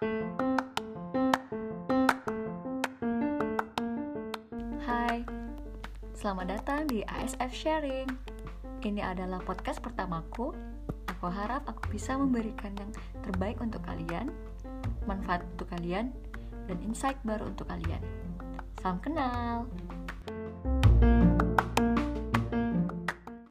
Hai, selamat datang di ASF Sharing. Ini adalah podcast pertamaku. Aku harap aku bisa memberikan yang terbaik untuk kalian, manfaat untuk kalian, dan insight baru untuk kalian. Salam kenal.